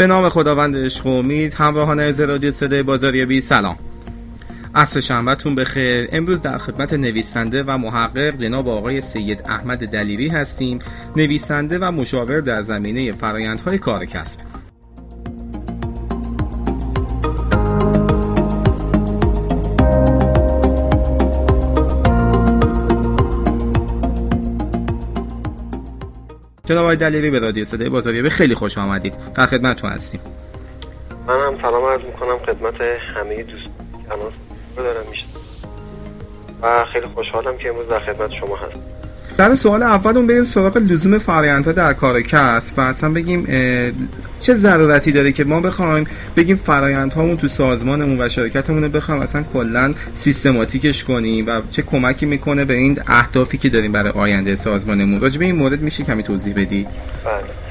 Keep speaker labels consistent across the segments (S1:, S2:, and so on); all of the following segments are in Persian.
S1: به نام خداوند عشق و امید همراهان از رادیو صدای بازاریابی سلام. عصر شنبهتون بخیر. امروز در خدمت نویسنده و محقق جناب آقای سید احمد دلیری هستیم. نویسنده و مشاور در زمینه فرایندهای کار کسب. جناب آقای دلیری به رادیو صدای بازاریابی خیلی خوش آمدید. در خدمتتون هستیم.
S2: من هم سلام عرض می‌کنم خدمت همه دوست اناس دارم میشه و خیلی خوشحالم که امروز در خدمت شما هستم.
S1: در سوال اون بریم سراغ لزوم فرآیندها در کار کسب و اصلا بگیم چه ضرورتی داره که ما بخوایم بگیم فرآیندهامون تو سازمانمون و شرکتمون رو بخوایم اصلا کلا سیستماتیکش کنیم و چه کمکی می‌کنه به این اهدافی که داریم برای آینده سازمانمون؟ راجع به این مورد میشه کمی توضیح بدی؟
S2: بله.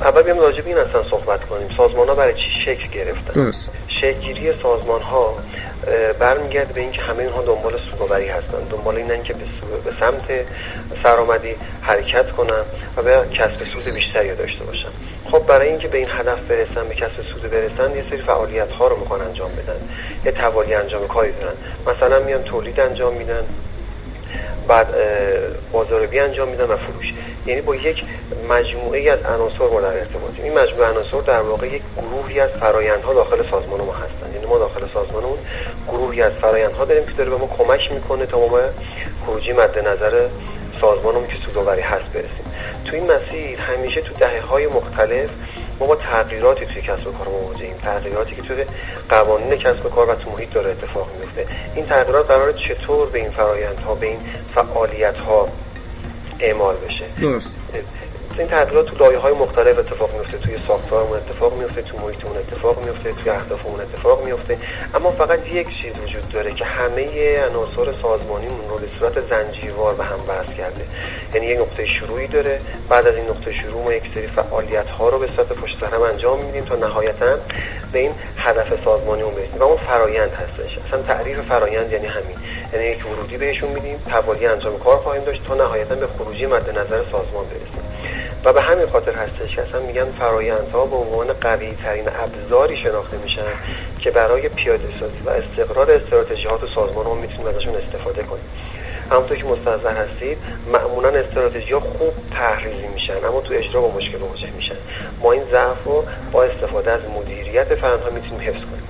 S2: اول بیام راجع به این اصلا صحبت کنیم. سازمان ها برای چی شکل گرفتن؟
S1: درست.
S2: شکلگیری سازمان ها برمیگرده به اینکه همه اینها دنبال سودآوری هستن. دنبال اینن که به سمت سرآمدی حرکت کنن و به کسب سود بیشتری داشته باشن. خب برای اینکه به این هدف برسن به کسب سود برسن یه سری فعالیت ها رو می‌خوان انجام بدن. یه توالی انجام کاری دارن. مثلا میان تولید انجام میدن بعد بازاریابی انجام میدن و فروش. یعنی با یک مجموعه از عناصر ما در ارتباطیم این مجموعه عناصر در واقع یک گروهی از فرایندها داخل سازمان ما هستن یعنی ما داخل سازمانمون گروهی از فرایندها داریم که داره به ما کمک می‌کنه تا ما به خروجی مد نظر سازمانمون که سودآوری هست برسیم. تو این مسیر همیشه تو دهه های مختلف ما با تغییراتی توی کسب و کار مواجهیم. تغییراتی که توی قوانین کسب و کار و تو محیط داره اتفاق میفته این تغییرات قرار چطور به این فرایندها به این فعالیت ها اعمال بشه؟
S1: درست.
S2: این تغییرات تو لایه های مختلف اتفاق میفته توی ساختارمون اتفاق میفته تو محیطمون اتفاق میفته توی اهدافمون اتفاق میفته اما فقط یک چیز وجود داره که همه عناصر سازمانیمون رو به صورت زنجیروار به هم وصل کرده. یعنی یک نقطه شروعی داره. بعد از این نقطه شروع ما یک سری فعالیت ها رو به صورت پشت هم انجام میدیم تا نهایتا به این هدف سازمانیمون برسیم. و اون فرایند هستش. اصلا تعریف فرایند یعنی همین. یعنی یک ورودی بهشون میدیم توالی انجام کار خواهیم داشت تا نهایتا به خروجی مد نظر سازمان برسیم. و به همین خاطر هستش که اصلا میگن فرایندها به عنوان قوی ترین ابزاری شناخته میشن که برای پیاده سازی و استقرار استراتژیات سازمان ها می‌تونیم ازشون استفاده کنیم همونطور که مستحضر هستید معمولا استراتژی ها خوب تحریزی میشن اما تو اجرا با مشکل مواجه میشن. ما این ضعف رو با استفاده از مدیریت فرآیندها می‌تونیم حفظ کنیم.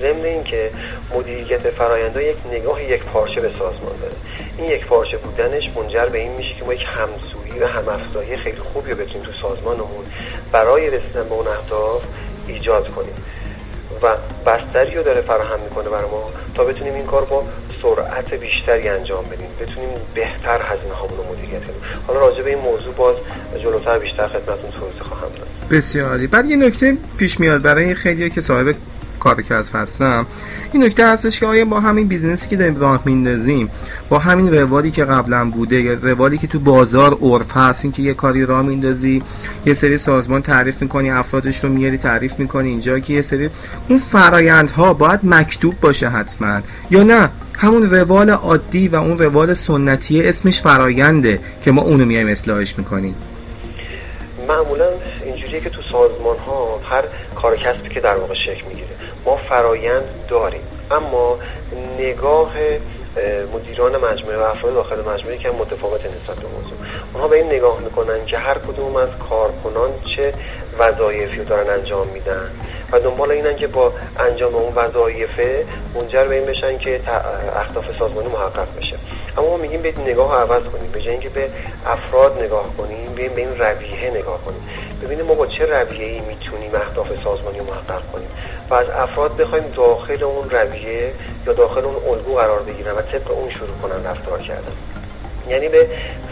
S2: ضمن اینکه مدیریت فرآیندها یک نگاه یک پارچه به سازمان داره. این یک پارچه بودنش منجر به این میشه که ما یک همسویی و همافزایی خیلی خوبی رو بتونیم تو سازمانمون برای رسیدن به اون اهداف ایجاد کنیم. و بستری رو داره فراهم می‌کنه برای ما تا بتونیم این کار با سرعت بیشتری انجام بدیم. بتونیم بهتر هزینه هامون رو مدیریت کنیم. حالا راجع به این موضوع باز جلوتر بیشتر خدمتتون توضیح خواهم داد.
S1: بسیاری بعد یه نکته پیش میاد برای خیلی که صاحب کار کسب هستم این نکته هستش که آیا با همین business ی که داریم راه میندازیم با همین روالی که قبلا بوده روالی که تو بازار عرف هست این که یه کاری راه میندازی یه سری سازمان تعریف می‌کنی افرادش رو میاری تعریف می‌کنی اینجا که یه سری اون فرایندها باید مکتوب باشه حتما. یا نه همون روال عادی و اون روال سنتی اسمش فراینده که ما اونو میایم اصلاحش می‌کنیم.
S2: معمولا اینجوریه که تو سازمان ها هر کار کسبی که در واقع شکل می‌گیره. ما فرایند داریم. اما نگاه مدیران مجموعه و افراد داخل مجموعه که متفاوت نسبت به موضوع. اونها به این نگاه می‌کنن که هر کدوم از کارکنان چه وظایفی رو دارن انجام میدن و دنبال اینن که با انجام اون وظایفه منجر به این بشن که اهداف سازمانی محقق بشه. اما ما میگیم به نگاه عوض کنیم. به جای اینکه به افراد نگاه کنیم به این رویه نگاه کنیم. ببینیم ما با چه رویه ای می‌تونیم اهداف سازمانی رو محقق کنیم و از افراد بخوایم داخل اون رویه یا داخل اون الگو قرار بگیرن و طبق اون شروع کنن رفتار کردن. یعنی به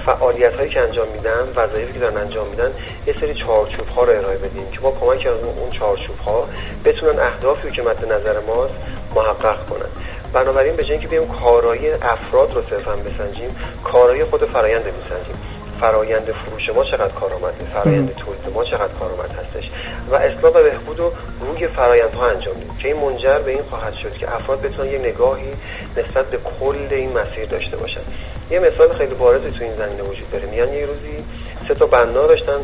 S2: فعالیت هایی که انجام میدن وظایفی که دارن انجام میدن یه سری چارچوب ها رو ارائه بدیم که با کمک از اون چارچوب ها بتونن اهدافی که مد نظر ماست محقق کنن. بنابراین به جای اینکه بیایم کارایی افراد رو صرفا بسنجیم کارایی خود فرایند بسنجیم فرایند فروش ما چقدر کارآمده فرایند تولید ما چقدر کارآمد هستش؟ و اصلاح و بهبود رو روی فرایندها انجام میدیم که این منجر به این خواهد شد که افراد بتونن یه نگاهی نسبت به کل این مسیر داشته باشن. یه مثال خیلی بارزی تو این زمینه وجود داره. میان یه روزی سه تا بنا داشتن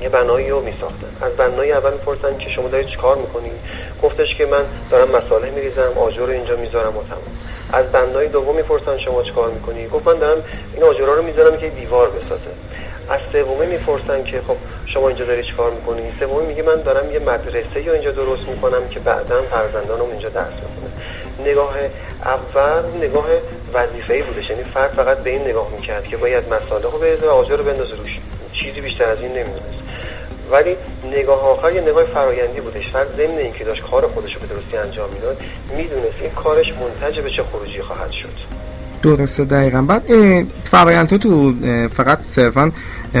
S2: یه بنایی رو میساختن. از بنای اول می‌پرسن که شما دارید چیکار می‌کنید؟ گفتش که من دارم مساله میریزم آجر رو اینجا می‌ذارم و تمام. از بنای دوم می‌پرسن شما چیکار می‌کنی؟ گفت من دارم این آجرها رو می‌ذارم که دیوار بسازه. از سومی می‌پرسن که خب شما اینجا داری چیکار می‌کنی؟ سومی میگه من دارم یه مدرسه یا اینجا درست می‌کنم که بعدا فرزندانم اینجا درس بخونه نگاه اول نگاه وظیفه‌ای بودش. یعنی فرد فقط به این نگاه می‌کرد که باید مساله رو بریزه و آجر رو بندازه روش. چیزی بیشتر از این نمی‌دونست. ولی نگاه آخر یه نگاه فرایندی بودش. فرد ضمن اینکه داشت کار خودش رو به درستی انجام می‌داد می‌دونست این کارش منتج به چه خروجی خواهد شد.
S1: درسته دقیقا. بعد فرایندها تو فقط صرفا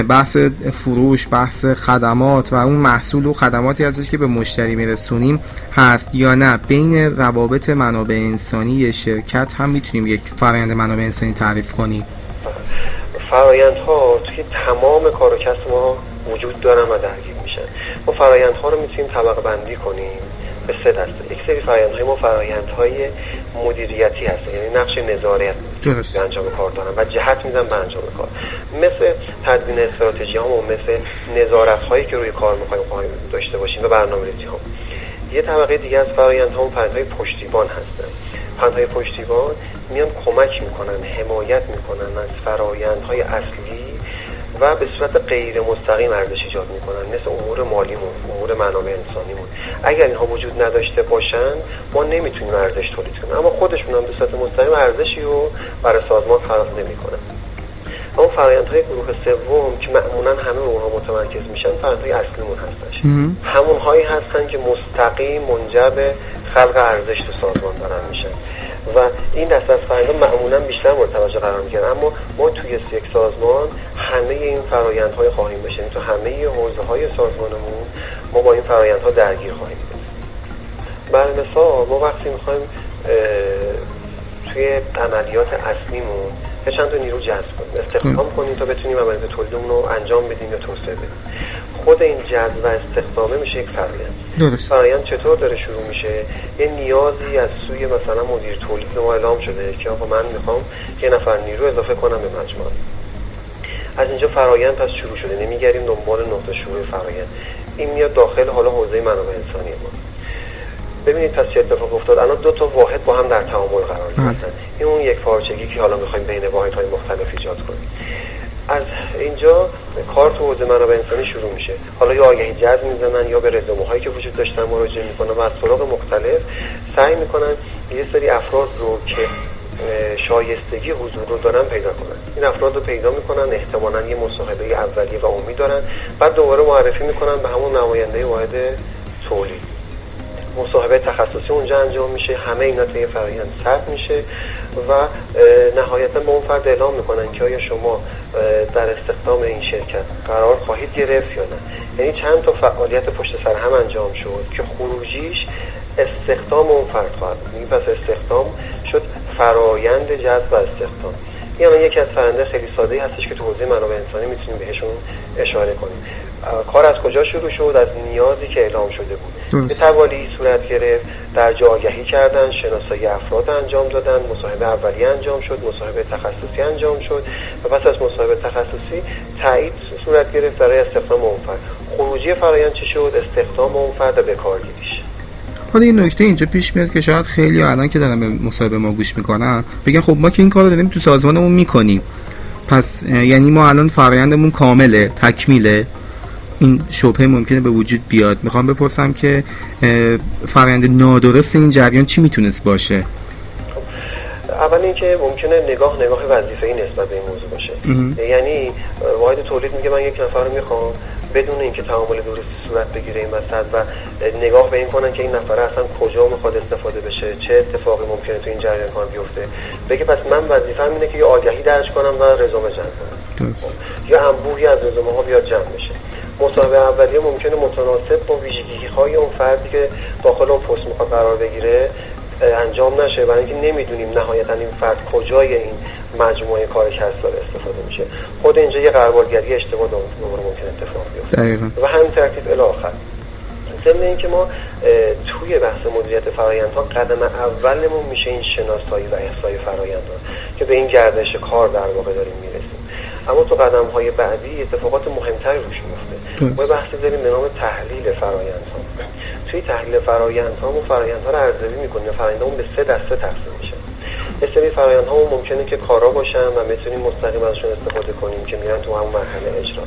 S1: بحث فروش بحث خدمات و اون محصول و خدماتی هستش که به مشتری میرسونیم هست یا نه. بین روابط منابع انسانی شرکت هم می‌تونیم یک فرایند منابع انسانی تعریف کنیم.
S2: فرایندها توی تمام کار و کسب ما وجود دارن و درگیر میشن. ما فرایندها رو می‌تونیم طبقه بندی کنیم به سه دسته. یک سری فرایندهای ما فرایندهای مدیریتی هستن یعنی نقش نظارت به انجام کار دارن و جهت میدن به انجام کار. مثل تدوین استراتژی ها و مثل نظارت هایی که روی کار می‌خوایم داشته باشیم و برنامه ریزی ها. یه طبقه دیگه از فرایند ها های پشتیبان هستن. های پشتیبان میان کمک می‌کنن حمایت می‌کنن از فرایندهای اصلی و به صورت غیر مستقیم ارزش ایجاد می‌کنن. مثل امور مالیمون امور منابع انسانیمون. اگر اینها وجود نداشته باشن ما نمی‌تونیم ارزش تولید کنیم. اما خودشون هم به صورت مستقیم ارزشی رو برای سازمان خلق نمی‌کنن. اما فرآیندهای گروه سوم که معمولا همه اونها متمرکز میشن فرآیندهای اصلیمون هستش. همونهایی هستن که مستقیم منجر به خلق ارزش تو سازمان دارن میشن. و این دست از فرآیندها معمولا بیشتر مورد توجه قرار می‌گیرن. اما ما توی یک سازمان همه این فرایندهای خواهیم بشیم تو همه حوزه های سازمانمون ما با این فرایندها درگیر خواهیم بود. برای مثال ما وقتی می‌خوایم توی عملیات اصلیمون یه چند تا نیرو جذب کنیم. استخدام کنیم تا بتونیم عملیات تولیدمون رو انجام بدیم یا توسعه بدیم. خود این جذب و استخدامه میشه یک فرایند. فرایند چطور داره شروع میشه؟ یه نیازی از سوی مثلا مدیر تولید ما اعلام شده که آقا من می‌خوام یه نفر نیرو اضافه کنم به مجموعه. از اینجا فرایند پس شروع شده. نمیگردیم دنبال نقطه شروع فرایند. این میاد داخل حالا حوزه منابع انسانی ما. ببینید پس چه اتفاق افتاد. الان دو تا واحد با هم در تعامل قرار. گرفتن. این اون یک پارچگی که حالا می‌خوایم بین واحد های مختلف ایجاد کنیم. از اینجا کار تو حوزه منابع انسانی شروع میشه. حالا یا آگهی جذب می‌زنن یا به رزومه هایی که وجود داشتن مراجعه می‌کنن و از طرق مختلف سعی می‌کنن یه سری افراد رو که شایستگی حضور رو دارن پیدا کنن. این افراد رو پیدا می‌کنن احتمالا یه مصاحبه اولیه و عمومی دارن. بعد دوباره معرفی می‌کنن به همون نماینده واحد تولید. مصاحبه تخصصی اونجا انجام میشه همه اینا طی فرایند ثبت میشه و نهایتا به اون فرد اعلام می‌کنن که آیا شما در استخدام این شرکت قرار خواهید گرفت یا نه. یعنی چند تا فعالیت پشت سر هم انجام شد که خروجیش استخدام اون فرد خواهد یعنی پس استخدام شد فرایند جذب و استخدام. این یکی از فرنده خیلی ساده هستش که تو حوزه منابع انسانی می‌تونیم بهشون اشاره کنیم. کار از کجا شروع شد؟ از نیازی که اعلام شده بود. به توالی صورت گرفت در آگهی کردن شناسایی افراد انجام دادن مصاحبه اولیه انجام شد مصاحبه تخصصی انجام شد و پس از مصاحبه تخصصی تایید صورت گرفت برای استخدام اون فرد. خروجی فرایند چی شد؟ استخدام اون فرد به کارگیریش
S1: حالا این نکته اینجا پیش میاد که شاید خیلی الان که دارن به مصاحبه ما گوش می‌کنن بگن خب ما که این کار رو داریم تو سازمانمون می‌کنیم. پس یعنی ما الان فرایندمون کامله تکمیله؟ این شبهه ممکنه به وجود بیاد. می‌خوام بپرسم که فرآیند نادرست این جریان چی می‌تونست باشه؟
S2: اول اینکه ممکنه نگاه نگاه وظیفه‌ای نسبت به این موضوع باشه. یعنی واحد تولید میگه من یک نفر رو می‌خوام بدون اینکه تعامل درستی صورت بگیره این وسط و نگاه به این کنن که این نفر اصلا کجا می‌خواد استفاده بشه چه اتفاقی ممکنه تو این جریان کار بیفته. بگه پس من وظیفه‌م اینه که یه آگهی درج کنم و رزومه جمع کنم. یا انبوهی از رزومه ها بیاد جمع بشه. مصاحبه اولیه ممکنه متناسب با ویژگی های اون فردی که داخل اون پست می‌خواد قرار بگیره انجام نشه. برای اینکه نمی‌دونیم نهایتا این فرد کجای این مجموعه کار کسب داره استفاده میشه. خود اینجا یه قربالگری اشتباه دوباره ممکن اتفاق بیفته. و همین ترتیب الی آخر ضمن اینکه ما توی بحث مدیریت فرایندها قدم اولمون میشه این شناسایی و احصای فرایندها که به این گردش کار در واقع داریم می‌رسیم. اما تو قدم های بعدی اتفاقات مهمتری روش میفته ما بحثی داریم به نام تحلیل فرایند ها توی تحلیل فرایند ها ما فرایند ها رو ارزیابی می‌کنیم. فرایند به سه دسته تقسیم میشه. یه سری فرایند ها ممکنه که کارا باشن و بتونیم مستقیم ازشون استفاده کنیم که میرن تو همون مرحله اجرا.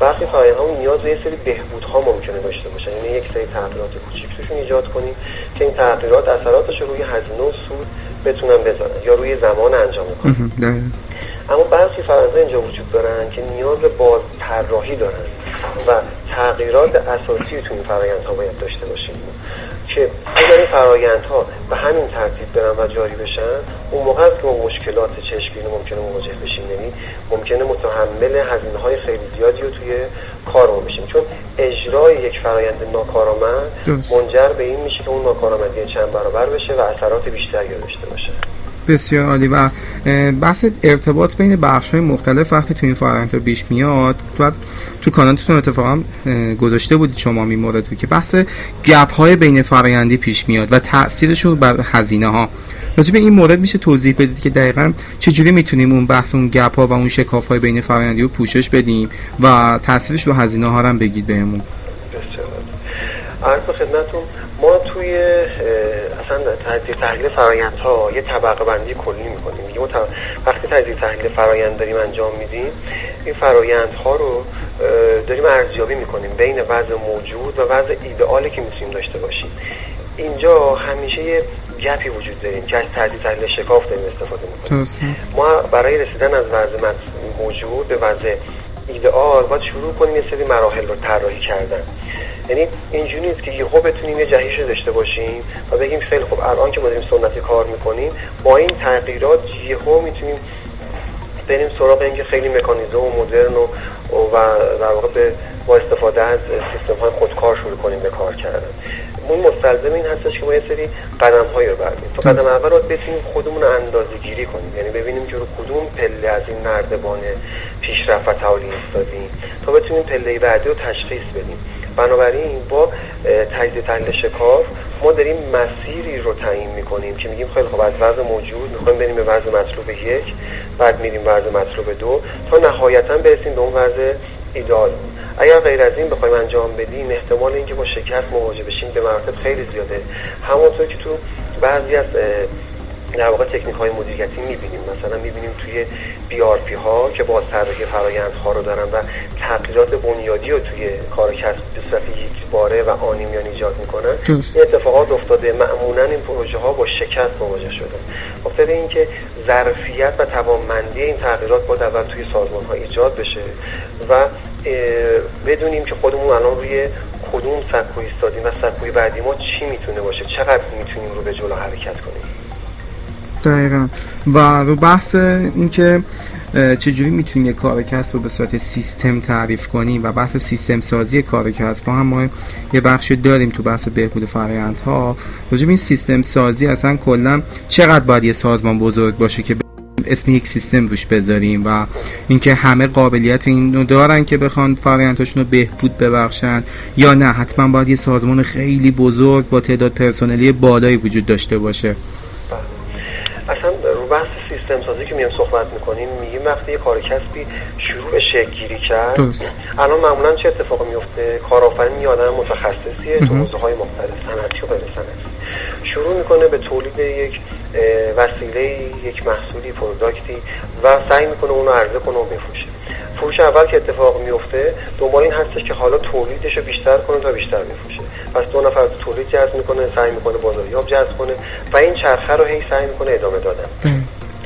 S2: برخی فرایند ها نیاز به یه سری بهبود ها ممکنه داشته باشن. یعنی یک سری تغییرات کوچیک توشون ایجاد کنیم که این تغییرات اثراتش رو روی هزینه و سود بتونن بذارن یا روی زمان انجام کنن اما برخی فرایندها اینجا وجود دارن که نیاز به باز طراحی دارن و تغییرات اساسی تو این فرایندها باید داشته باشیم. که اگر این فرایندها به همین ترتیب برن و جاری بشن اون موقع است که ما مشکلات چشمگیری ممکنه مواجه بشیم. یعنی ممکنه متحمل هزینه های خیلی زیادی رو توی کارمون بشیم. چون اجرای یک فرایند ناکارآمد منجر به این میشه که اون ناکارآمدی چند برابر بشه و اثرات بیشتری داشته باشه.
S1: بسیار عالی و بحث ارتباط بین بخش های مختلف وقتی تو این فرآیند پیش میاد تو تو کانالتون اتفاقا گذاشته بودید شما می مورد که بحث گپ های بین فرآیندی پیش میاد و تاثیرشون بر هزینه ها راجع به این مورد میشه توضیح بدید که دقیقا چجوری می‌تونیم اون بحث اون گپ ها و اون شکاف های بین فرآیندی رو پوشش بدیم و تاثیرش رو هزینه ها هم بگید بهمون.
S2: عرض خدمتتون ما توی اصلا تجزیه تحلیل فرایند ها یه طبقه بندی کلی می‌کنیم. میگیم وقتی تجزیه تحلیل فرایند داریم انجام میدیم این فرایند ها رو داریم ارزیابی می‌کنیم بین وضع موجود و وضع ایدئالی که می‌تونیم داشته باشیم. اینجا همیشه یه گپی وجود داریم که از تجزیه تحلیل شکاف داریم استفاده می‌کنیم. ما برای رسیدن از وضع موجود به وضع ایدئال باید شروع کنیم یه سری مراحل رو طراحی کردن. یعنی اینجوری نیست که یهو بتونیم یه جهش داشته باشیم و بگیم خیلی خوب الان که ما داریم سنتی کار می‌کنیم با این تغییرات یهو می‌تونیم بریم سراغ اینکه خیلی مکانیزه و مدرن و و در واقع به با استفاده از سیستم های خودکار شروع کنیم به کار کردن. اون مستلزم این هستش که ما یه سری قدم هایی رو بردیم. تو قدم اول رو بتونیم خودمون رو اندازه گیری کنیم. یعنی ببینیم که رو کدوم پله از این نردبان پیشرفت و تعالی ایستادیم تا بتونیم پله بعدی رو تشخیص بدیم. بنابراین با تجزیه تحلیل شکاف ما داریم مسیری رو تعیین می‌کنیم که میگیم خیلی خوب از وضع موجود می‌خوایم بریم به وضع مطلوب یک بعد میریم وضع مطلوب دو تا نهایتا برسیم به اون وضع ایدال اگر غیر از این بخوایم انجام بدیم احتمال اینکه با شکست مواجه بشیم به مراتب خیلی زیاده. همونطور که تو بعضی از در واقع تکنیک های مدیریتی می‌بینیم. مثلا می‌بینیم توی بی آر پی ها که باز طراحی فرایند ها رو دارن و تغییرات بنیادی رو توی کار کسب به صورت یک باره و آنی میان ایجاد می‌کنن. این اتفاقات افتاده. معمولا این پروژه ها با شکست مواجه شده. خاطر اینکه ظرفیت و توانمندی این تغییرات باید اول توی سازمان ها ایجاد بشه و بدونیم که خودمون الان روی کدوم سکوی ایستادیم و سکوی بعدی ما چی می‌تونه باشه؟ چقدر می‌تونیم رو به جلو حرکت کنیم؟
S1: دقیقا. و رو بحث اینکه چجوری می‌تونیم یک کار کسب رو به صورت سیستم تعریف کنیم و بحث سیستم سازی کار کسب هم ما یه بخش داریم تو بحث بهبود فرآیندها. راجع این سیستم سازی اصلا کلا چقدر باید یه سازمان بزرگ باشه که اسم یک سیستم روش بذاریم و اینکه همه قابلیت اینو دارن که بخوان فرآیندهاشون رو بهبود ببخشن یا نه. حتما باید یه سازمان خیلی بزرگ با تعداد پرسنلی بالایی وجود داشته باشه.
S2: سیستم سازی که میام صحبت می‌کنیم میگیم وقتی یه کار کسبی شروع به گیری کرد الان معمولا چه اتفاقی میفته کارآفرین یه آدم متخصصیه تو حوزه های مختلف صنعتی و غیر صنعتی. شروع می‌کنه به تولید یک وسیله یک محصولی پروداکتی و سعی می‌کنه اونو عرضه کنه و بفروشه. فروش اول که اتفاق میفته دنبال این هستش که حالا تولیدش رو بیشتر کنه تا بیشتر بفروشه. پس دو نفر تولید جذب می‌کنه سعی می‌کنه بازاریاب جذب کنه و این چرخه رو هی سعی می‌کنه ادامه دادن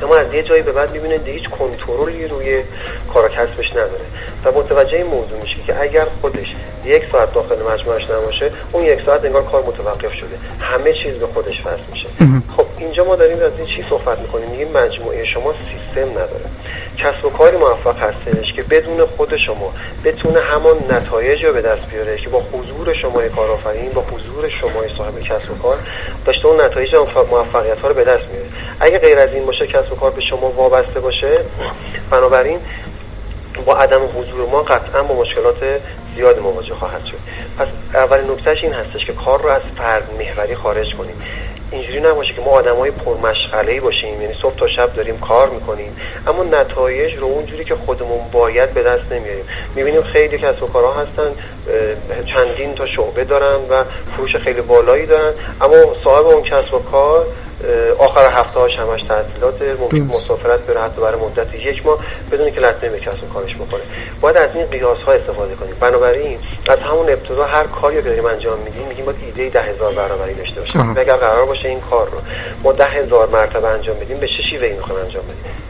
S2: اما از یه جایی به بعد می‌بینه دیگه هیچ کنترلی روی کار کسبش نداره. و متوجه این موضوع میشه که اگر خودش یک ساعت داخل مجموعش نباشه اون یک ساعت انگار کار متوقف شده. همه چیز به خودش وصل میشه. خب اینجا ما داریم از این چی صحبت می‌کنیم؟ میگیم مجموعه شما سیستم نداره. کسب و کاری موفق هستش که بدون خود شما بتونه همان نتایج رو به دست بیاره که با حضور شما کارآفرین با حضور شما صاحب کسب و کار داشته اون نتایج موفقیت ها رو به دست میاره اگه غیر از این باشه کسب و کار به شما وابسته باشه. بنابراین با عدم حضور ما قطعا با مشکلات زیاد مواجه خواهد شد. پس اولین نکتهش این هستش که کار رو از فرد محوری خارج کنیم. اینجوری نباشه که ما آدمای پرمشغله باشیم. یعنی صبح تا شب داریم کار می‌کنیم. اما نتایج رو اونجوری که خودمون باید به دست نمیاریم. می‌بینیم خیلی کسب و کارها هستن چندین تا شعبه دارن و فروش خیلی بالایی دارن. اما صاحب اون کسب و کار آخر هفته هاش همش تعطیلات مسافرت بره حتی برای مدت یک ماه بدون که لطمه به کارش بکنه. باید از این قیاس ها استفاده کنیم. بنابراین از همون ابتدا هر کاری که داریم انجام میدیم میگیم باید ایده ده هزار برابری داشته باشیم. اگر قرار باشه این کار رو ما ده هزار مرتبه انجام بدیم به چه شیوه این انجام بدیم؟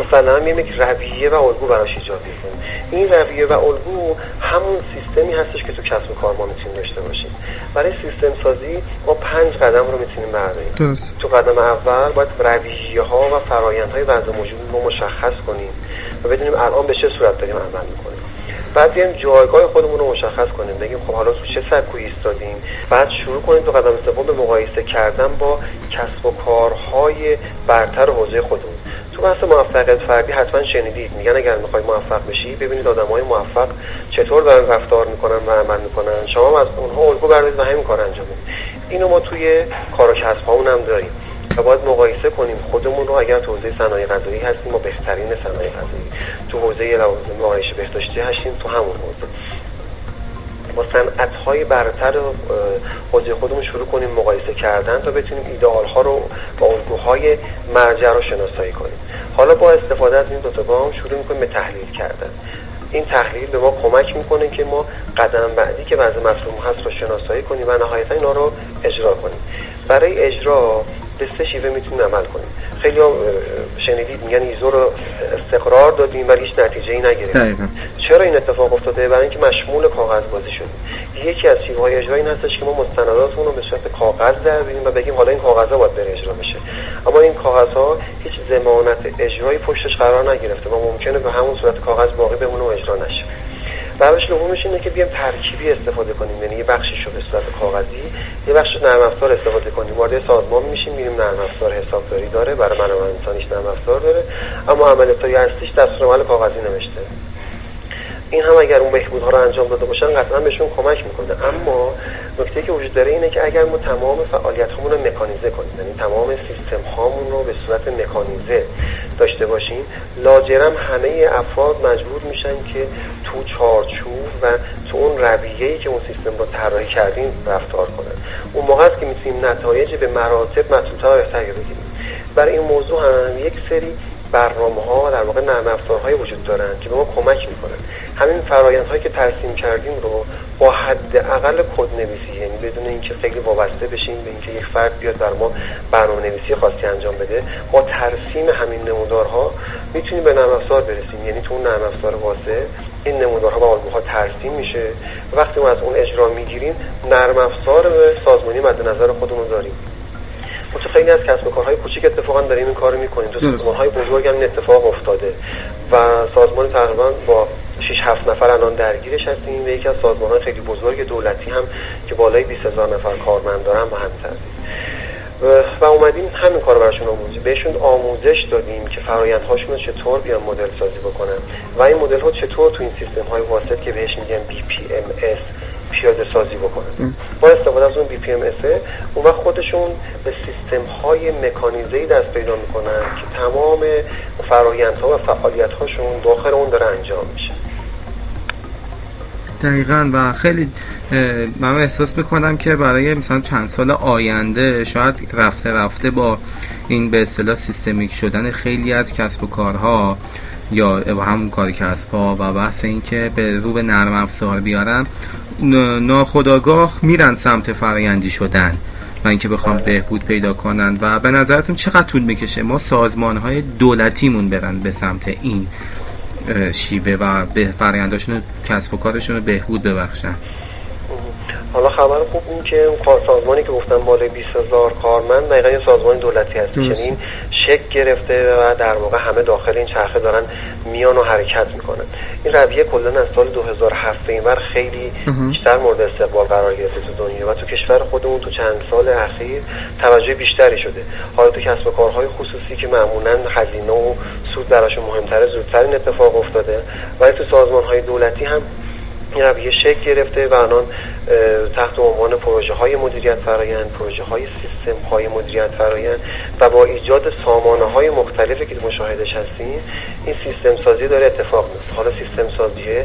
S2: مثلا میگیم یک رویه و الگو براش ایجاد کنیم این رویه و الگو همون سیستمی هستش که تو کسب و کار ما می‌تونیم داشته باشیم. برای سیستم سازی ما پنج قدم رو می‌تونیم برداریم. تو قدم اول باید رویه ها و فرایند های وضع موجود رو مشخص کنیم و بدونیم الان به چه صورت داریم عمل می‌کنیم. بعد بیایم جایگاه خودمون رو مشخص کنیم. بگیم خب حالا تو چه سبکی ایستادیم؟ بعد شروع کنیم تو قدم سوم به مقایسه کردن با کسب و کارهای برتر حوزه خودمون. تو بحث موفقیت فردی حتما شنیدید. میگن اگر می‌خوای موفق بشی ببینید های موفق چطور دارن رفتار می‌کنن و عمل می‌کنن. شما از اونها الگو بردارید و همین کار انجام بدید. اینو ما توی کار و کسب هم داریم. و باید مقایسه کنیم. خودمون رو اگر تو حوزه صنایع غذایی هستیم ما بهترین صنایع غذایی تو حوزه لوازم بهداشتی هستیم تو همون حوزه. با صنعت های برتر حوزه خودمون شروع کنیم مقایسه کردن تا بتونیم ایدئال ها رو با الگوهای مرجع رو شناسایی کنیم. حالا با استفاده از این دو تا گام شروع می‌کنیم به تحلیل کردن. این تحلیل به ما کمک می‌کنه که ما قدم بعدی که وضع مطلوب هست رو شناسایی کنیم و نهایتا اینا رو اجرا کنیم. برای اجرا به سه شیوه می‌تونیم عمل کنیم. خیلی شنیدید میگن ایزو رو استقرار دادیم ولی هیچ نتیجه ای نگرفتیم چرا این اتفاق افتاده؟ برای اینکه مشمول کاغذ بازی شدیم یکی از شیوه های اجرا این هستش که ما مستنداتمون رو به صورت کاغذ در و بگیم حالا این کاغذ ها باید بره اجرا بشه. اما این کاغذ ها هیچ ضمانت اجرایی پشتش قرار نگرفته و ممکنه به همون صورت کاغذ باقی بمونه و اجرا نشه. روش دومش اینه که بیام ترکیبی استفاده کنیم. یعنی یه بخشی رو به صورت کاغذی یه بخش نرم افزار استفاده کنیم. وارد سازمان میشیم میریم نرم افزار حسابداری داره. برای منابع انسانیش نرم افزار داره. اما عملیات اصلیش دستورالعمل کاغذی نوشته. این هم اگر اون بهبودها رو انجام داده باشن قطعا بهشون کمک می‌کنه. اما نکته که وجود داره اینه که اگر ما تمام فعالیت رو مکانیزه کنیم یعنی تمام سیستم هامون رو به صورت مکانیزه داشته باشیم لاجرم همه افراد مجبور میشن که تو چارچوب و تو اون رویه‌ای که اون سیستم رو طراحی کردیم رفتار کنن. اون موقع است که می‌تونیم نتایج به مراتب مطلوب‌تر بهتری بگیریم. برای این موضوع هم یک سری برنامه ها در واقع نرم افزارهایی وجود دارن که به ما کمک می‌کنن. همین فرایند هایی که ترسیم کردیم رو با حد اقل کد نویسی یعنی بدون اینکه خیلی وابسته بشیم به اینکه یک فرد بیاد بر ما برنامه نویسی خاصی انجام بده با ترسیم همین نمودارها می‌تونیم به نرم افزار برسیم. یعنی تو اون نرم افزار واسه این نمودارها و الگوها ترسیم میشه. وقتی ما از اون اجرا می‌گیریم نرم افزار سازمانی مد نظر خودمون داریم. خیلی از کسب و کارهای کوچیک اتفاقا داریم این کارو می‌کنیم. تو سازمان های بزرگ هم این اتفاق افتاده و سازمان تقریبا با 6 7 نفر الان درگیرش هستیم و یکی از سازمان های خیلی بزرگ دولتی هم که بالای 20 هزار نفر کارمند دارن با همین و اومدیم همین کار براشون آموزش بهشون آموزش دادیم که فرایندهاشون رو چطور بیان مدل سازی بکنن. و این مدل ها چطور تو این سیستم های واسط که بهش میگن BPMS پیاده سازی بکنن با استفاده از اون بی پی ام اون وقت خودشون به سیستم های مکانیزه دست پیدا می‌کنن که تمام فرایندها و فعالیت هاشون داخل اون داره انجام میشه.
S1: دقیقا و خیلی من احساس می‌کنم که برای مثلا چند سال آینده شاید رفته رفته با این به اصطلاح سیستمیک شدن خیلی از کسب و کارها یا همون کار کسب ها و بحث اینکه به رو به نرم افزار بیارم ناخداگاه میرن سمت فرایندی شدن و اینکه بخوام بهبود پیدا کنن و به نظرتون چقدر طول می‌کشه ما سازمان های دولتیمون برن به سمت این شیوه و به فراینداشون کسب و کارشون رو بهبود ببخشن؟
S2: حالا خبر خوب این که اون سازمانی که گفتم بالای 20 هزار کارمند دقیقا یه سازمان دولتی هست. یعنی این شک گرفته و در واقع همه داخل این چرخه دارن میان و حرکت می‌کنن. این رویه کلا از سال 2007 به اینور خیلی بیشتر مورد استقبال قرار گرفته تو دنیا و تو کشور خودمون تو چند سال اخیر توجه بیشتری شده. حالا تو کسب و کارهای خصوصی که معمولا هزینه و سود براشون مهمتره زودتر این اتفاق افتاده. ولی تو سازمان های دولتی هم این رویه شکل گرفته و الان تحت عنوان پروژه های مدیریت فرایند پروژه های سیستم های مدیریت فرایند و با ایجاد سامانه های مختلفی که مشاهدش هستیم این سیستم سازی داره اتفاق میفته حالا سیستم سازیه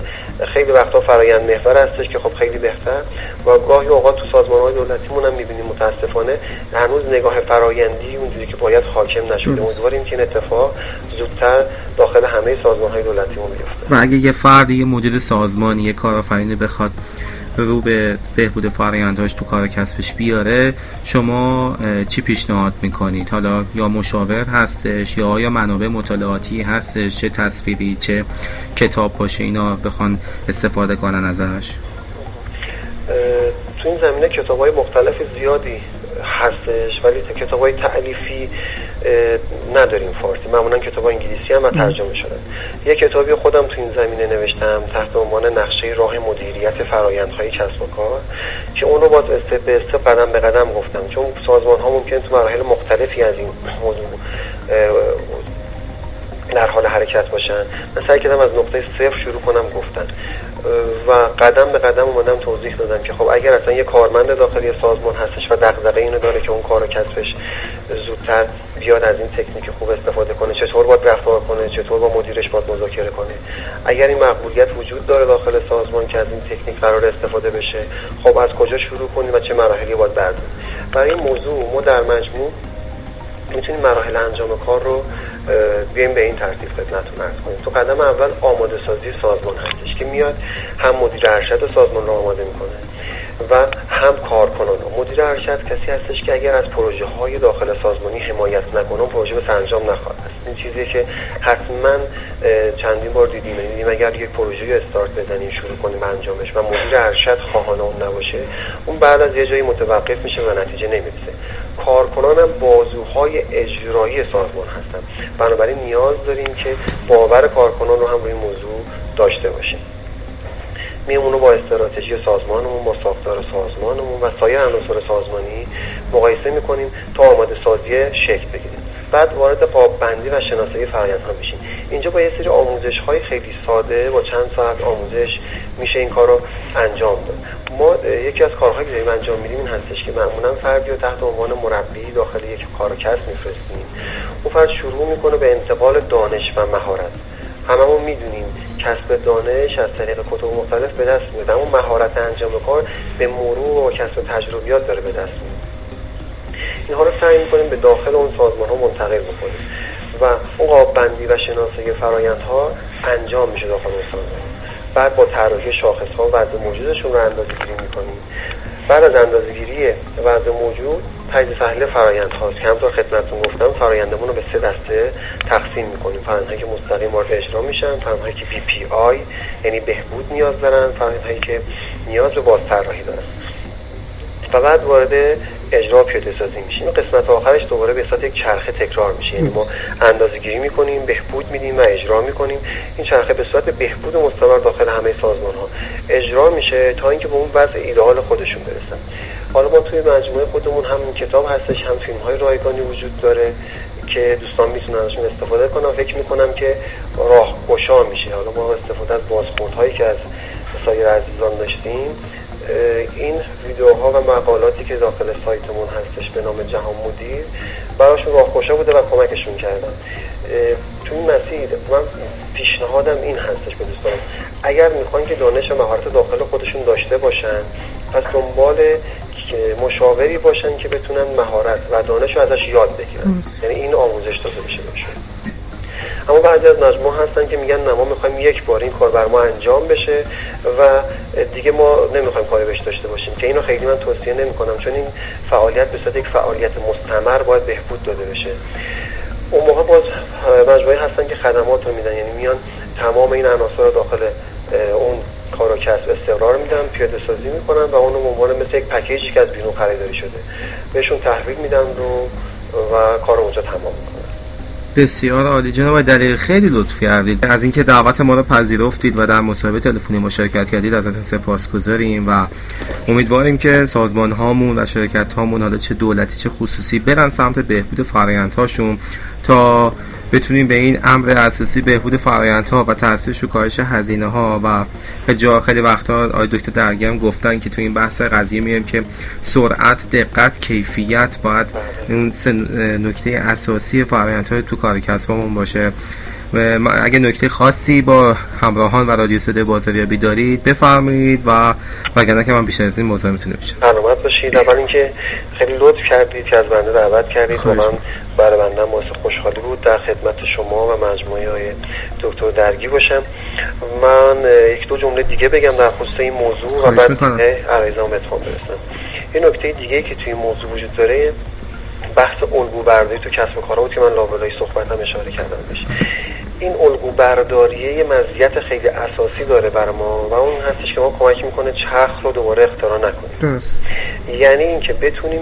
S2: خیلی وقتا فرایند محور هستش که خب خیلی بهتر و گاهی اوقات تو سازمان های دولتیمون هم می‌بینیم متاسفانه هنوز نگاه فرایندی اونجوری که باید حاکم نشده. امیدواریم که این اتفاق زودتر داخل همه سازمان های دولتیمون بیفته.
S1: و اگه یه فردی یه مدیر سازمانی یه کارآفرینی بخواد رو به بهبود فرآیندهاش تو کار کسبش بیاره شما چی پیشنهاد می‌کنید؟ حالا یا مشاور هستش یا آیا منابع مطالعاتی هستش چه تصویری چه کتاب باشه اینا بخوان استفاده کنن ازش؟
S2: تو این زمینه کتاب های مختلف زیادی هستش ولی کتاب های تعلیفی نداریم فارسی. معمولا کتاب انگلیسی هم ترجمه شده یه کتابی خودم تو این زمینه نوشتم تحت عنوان نقشه راه مدیریت فرایندهای کسب و کار که اون رو باز استپ به استپ قدم به قدم گفتم. چون سازمان ها ممکن تو مراحل مختلفی از این موضوع در حال حرکت باشن. من سعی کردم از نقطه صفر شروع کنم گفتن. و قدم به قدم اومدم توضیح دادم که خب اگر اصلا یه کارمند داخلی سازمان هستش و دغدغه اینو داره که اون کار کسبش زودتر بیاد از این تکنیک خوب استفاده کنه چطور باید رفتار کنه چطور با مدیرش باید مذاکره کنه؟ اگر این مقبولیت وجود داره داخل سازمان که از این تکنیک قرار استفاده بشه خب از کجا شروع کنیم و چه مراحلی باید برداریم؟ برای این موضوع ما در مجموع می‌تونیم مراحل انجام کار رو بیایم به این ترتیب خدمتتون عرض کنیم. تو قدم اول آماده سازی سازمان هستش که میاد هم مدیر ارشد سازمان رو آماده می‌کنه و هم کارکنان. مدیر ارشد کسی هستش که اگر از پروژه های داخل سازمانی حمایت نکنه پروژه به سرانجام نخواهد است این چیزی که حتما چندین بار دیدیم. یعنی دیدیم اگر یک پروژه استارت بزنیم شروع کنیم انجامش و مدیر ارشد خواهان اون نباشه اون بعد از یه جایی متوقف میشه و نتیجه نمی‌رسه. کارکنان بازوهای اجرایی سازمان هستن. بنابراین نیاز داریم که باور کارکنان رو هم روی موضوع داشته باشیم. میمونه با استراتژی سازمانمون با ساختار سازمانمون و سایر عناصر سازمانی مقایسه می‌کنیم تا آماده سازی شکل بگیریم. بعد وارد بندی و شناسایی فرآیند ها میشیم اینجا با یه سری آموزش های خیلی ساده با چند ساعت آموزش میشه این کار رو انجام داد. ما یکی از کارهایی که داریم انجام میدیم این هستش که معمولا فردی رو تحت عنوان مربی داخل یک کار میفرستیم. اون فرد شروع می‌کنه به انتقال دانش و مهارت. هممون می‌دونیم کسب دانش از طریق کتب مختلف به دست میاد اما مهارت انجام کار به مرور و کسب تجربیات داره به دست میاد. اینها رو سعی می‌کنیم به داخل اون سازمان ها منتقل بکنیم و اون قاب بندی و شناسایی فرایندها انجام میشه داخل اون سازمان. بعد با طراحی شاخص ها وضع موجودشون رو اندازه گیری می‌کنیم. بعد از اندازه گیری وضع موجود تجزیه تحلیل فرایند هاست که همطور خدمتتون گفتم فرایندمون رو به سه دسته تقسیم می‌کنیم. فرایندهایی که مستقیم وارد اجرا میشن فرایندهایی که بی پی آی یعنی بهبود نیاز دارن فرایندهایی که نیاز به باز طراحی دارن. و بعد وارد اجرا پیاده سازی میشیم. و قسمت آخرش دوباره به صورت یک چرخه تکرار میشه. یعنی ما اندازه گیری می‌کنیم بهبود میدیم و اجرا می‌کنیم. این چرخه به صورت بهبود مستمر داخل همه سازمان ها اجرا میشه تا اینکه به اون وضع ایدئال خودشون برسن. حالا ما توی مجموعه خودمون هم کتاب هستش هم فیلم های رایگانی وجود داره که دوستان می‌تونن ازشون استفاده کنم فکر می‌کنم که راه گشا میشه. حالا ما استفاده از بازخورد هایی که از سایر عزیزان داشتیم این ویدیوها و مقالاتی که داخل سایتمون هستش به نام جهان مدیر براشون راهگشا بوده و کمکشون کردم تو این مسیر من پیشنهادم این هستش به دوستان. اگر می‌خوان که دانش و مهارت داخل خودشون داشته باشن پس دنبال مشاوری باشن که بتونن مهارت و دانش رو ازش یاد بگیرن. یعنی این آموزش داده بشه باشن اما بعضی از مجموعه هستن که میگن نه ما می‌خوایم یک بار این کار بر ما انجام بشه و دیگه ما نمی‌خوایم کاری بهش داشته باشیم. که اینو خیلی من توصیه نمی‌کنم چون این فعالیت به صورت یک فعالیت مستمر باید بهبود داده بشه. اون موقع باز مجموعه هستن که خدمات رو میدن یعنی میان تمام این عناصر رو داخل اون کار و کسب استقرار میدن پیاده سازی می‌کنن و اون عنوان مثل یک پکیجی که از بیرون خریداری شده بهشون تحویل میدن رو و کار اونجا تمام می‌کنن.
S1: بسیار عالی. جناب دلیل خیلی لطف کردید. از اینکه دعوت ما رو پذیرفتید و در مصاحبه تلفنی ما شرکت کردید ازتون سپاسگزاریم و امیدواریم که سازمان هامون و شرکت هامون حالا چه دولتی چه خصوصی برن سمت بهبود فرآیندهاشون تا بتونیم به این امر اساسی بهبود فرآیندها و تاثیرش رو کاهش هزینه ها و جا خیلی وقتا آقای دکتر درگی گفتن که تو این بحث قضیه میگیم که سرعت دقت کیفیت باید اون نکته اساسی فرآیندها تو کار کسبمون باشه. و اگه نکته خاصی با همراهان و رادیو صدای بازاریابی دارید بفرمایید و وگرنه که من بیشتر از این موضوع می‌تونه بشه
S2: سلامت باشید. اول اینکه خیلی لطف کردید که از بنده دعوت کردید. و من برای بنده باعث خوشحالی بود. در خدمت شما و مجموعه های دکتر درگی باشم. من یک دو جمله دیگه بگم در خصوص این موضوع و بعد عرایزم به برسم. یه نکته دیگه که توی این موضوع وجود داره بحث الگو برداری تو کسب و کارا بود که من لابلای صحبتم اشاره کردم بشه این الگو برداریه یه مزیت خیلی اساسی داره بر ما و اون هستش که ما کمک می‌کنه چرخ رو دوباره اختراع نکنیم. درست. یعنی اینکه بتونیم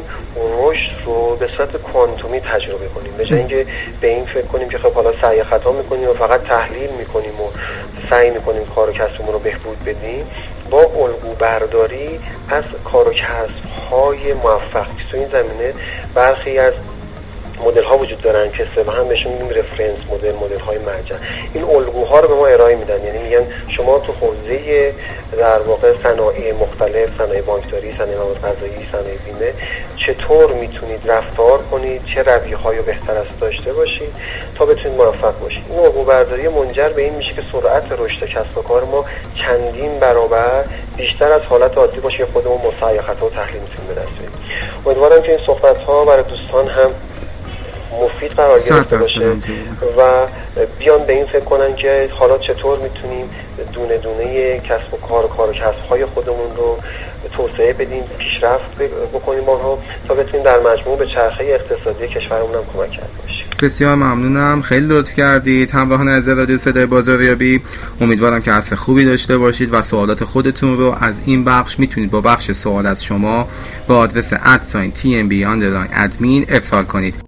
S2: رشد رو به صورت کوانتومی تجربه کنیم. به جای اینکه به این فکر کنیم که خب حالا سعی خطا می‌کنیم و فقط تحلیل می‌کنیم و سعی می‌کنیم کار و کسبمون رو بهبود بدیم با الگو برداری از کار های موفق. تو این زمینه برخی از مدل ها وجود دارن که سه هم بهشون میگیم رفرنس مدل مدل های مرجع. این الگوها رو به ما ارائه میدن. یعنی میگن شما تو حوزه در واقع صنایع مختلف صنایع بانکداری صنایع مواد غذایی صنایع بیمه چطور می‌تونید رفتار کنید؟ چه رویه های بهتر از داشته باشید تا بتونید موفق باشید؟ این الگو برداری منجر به این میشه که سرعت رشد کسب و کار ما چندین برابر بیشتر از حالت عادی باشه خودمون مسعی خطا و تحلیل می‌تونیم به دست امیدوارم که این صحبت ها برای دوستان هم مفید قرار گرفته باشه و بیان به این فکر کنن که حالا چطور می‌تونیم دونه دونه کسب و کار و کار و کسب های خودمون رو توسعه بدیم پیشرفت بکنیم آنها تا بتونیم در مجموع به چرخه اقتصادی کشورمون هم کمک کرده باشیم.
S1: بسیار ممنونم. خیلی لطف کردید. همراهان از رادیو صدای بازاریابی امیدوارم که اصل خوبی داشته باشید و سوالات خودتون رو از این بخش می‌تونید با بخش سوال از شما با آدرس ادساین تی ام بی ادمین ارسال کنید.